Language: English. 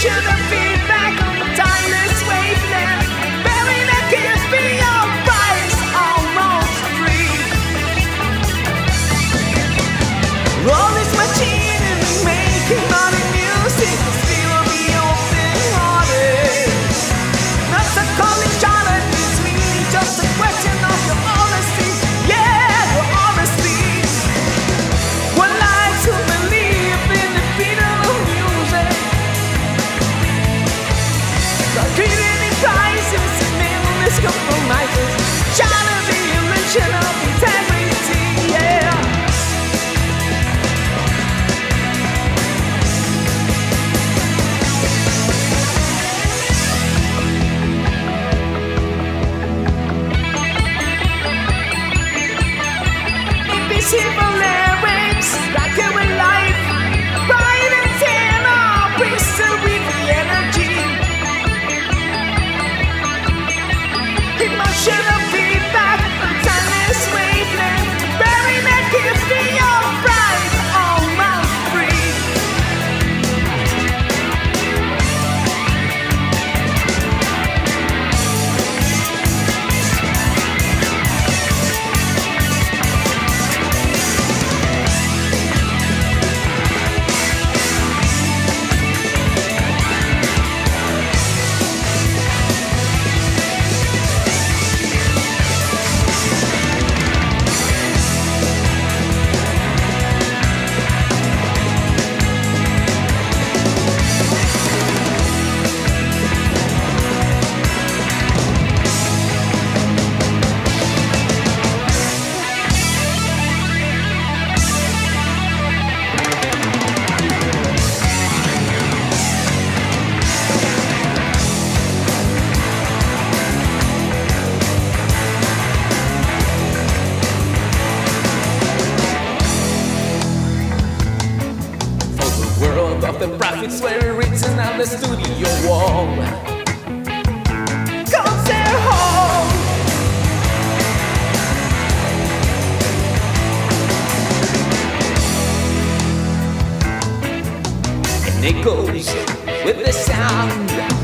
Should have feedback. World of the prophets were written on the studio wall. Concert hall. And it goes with the sound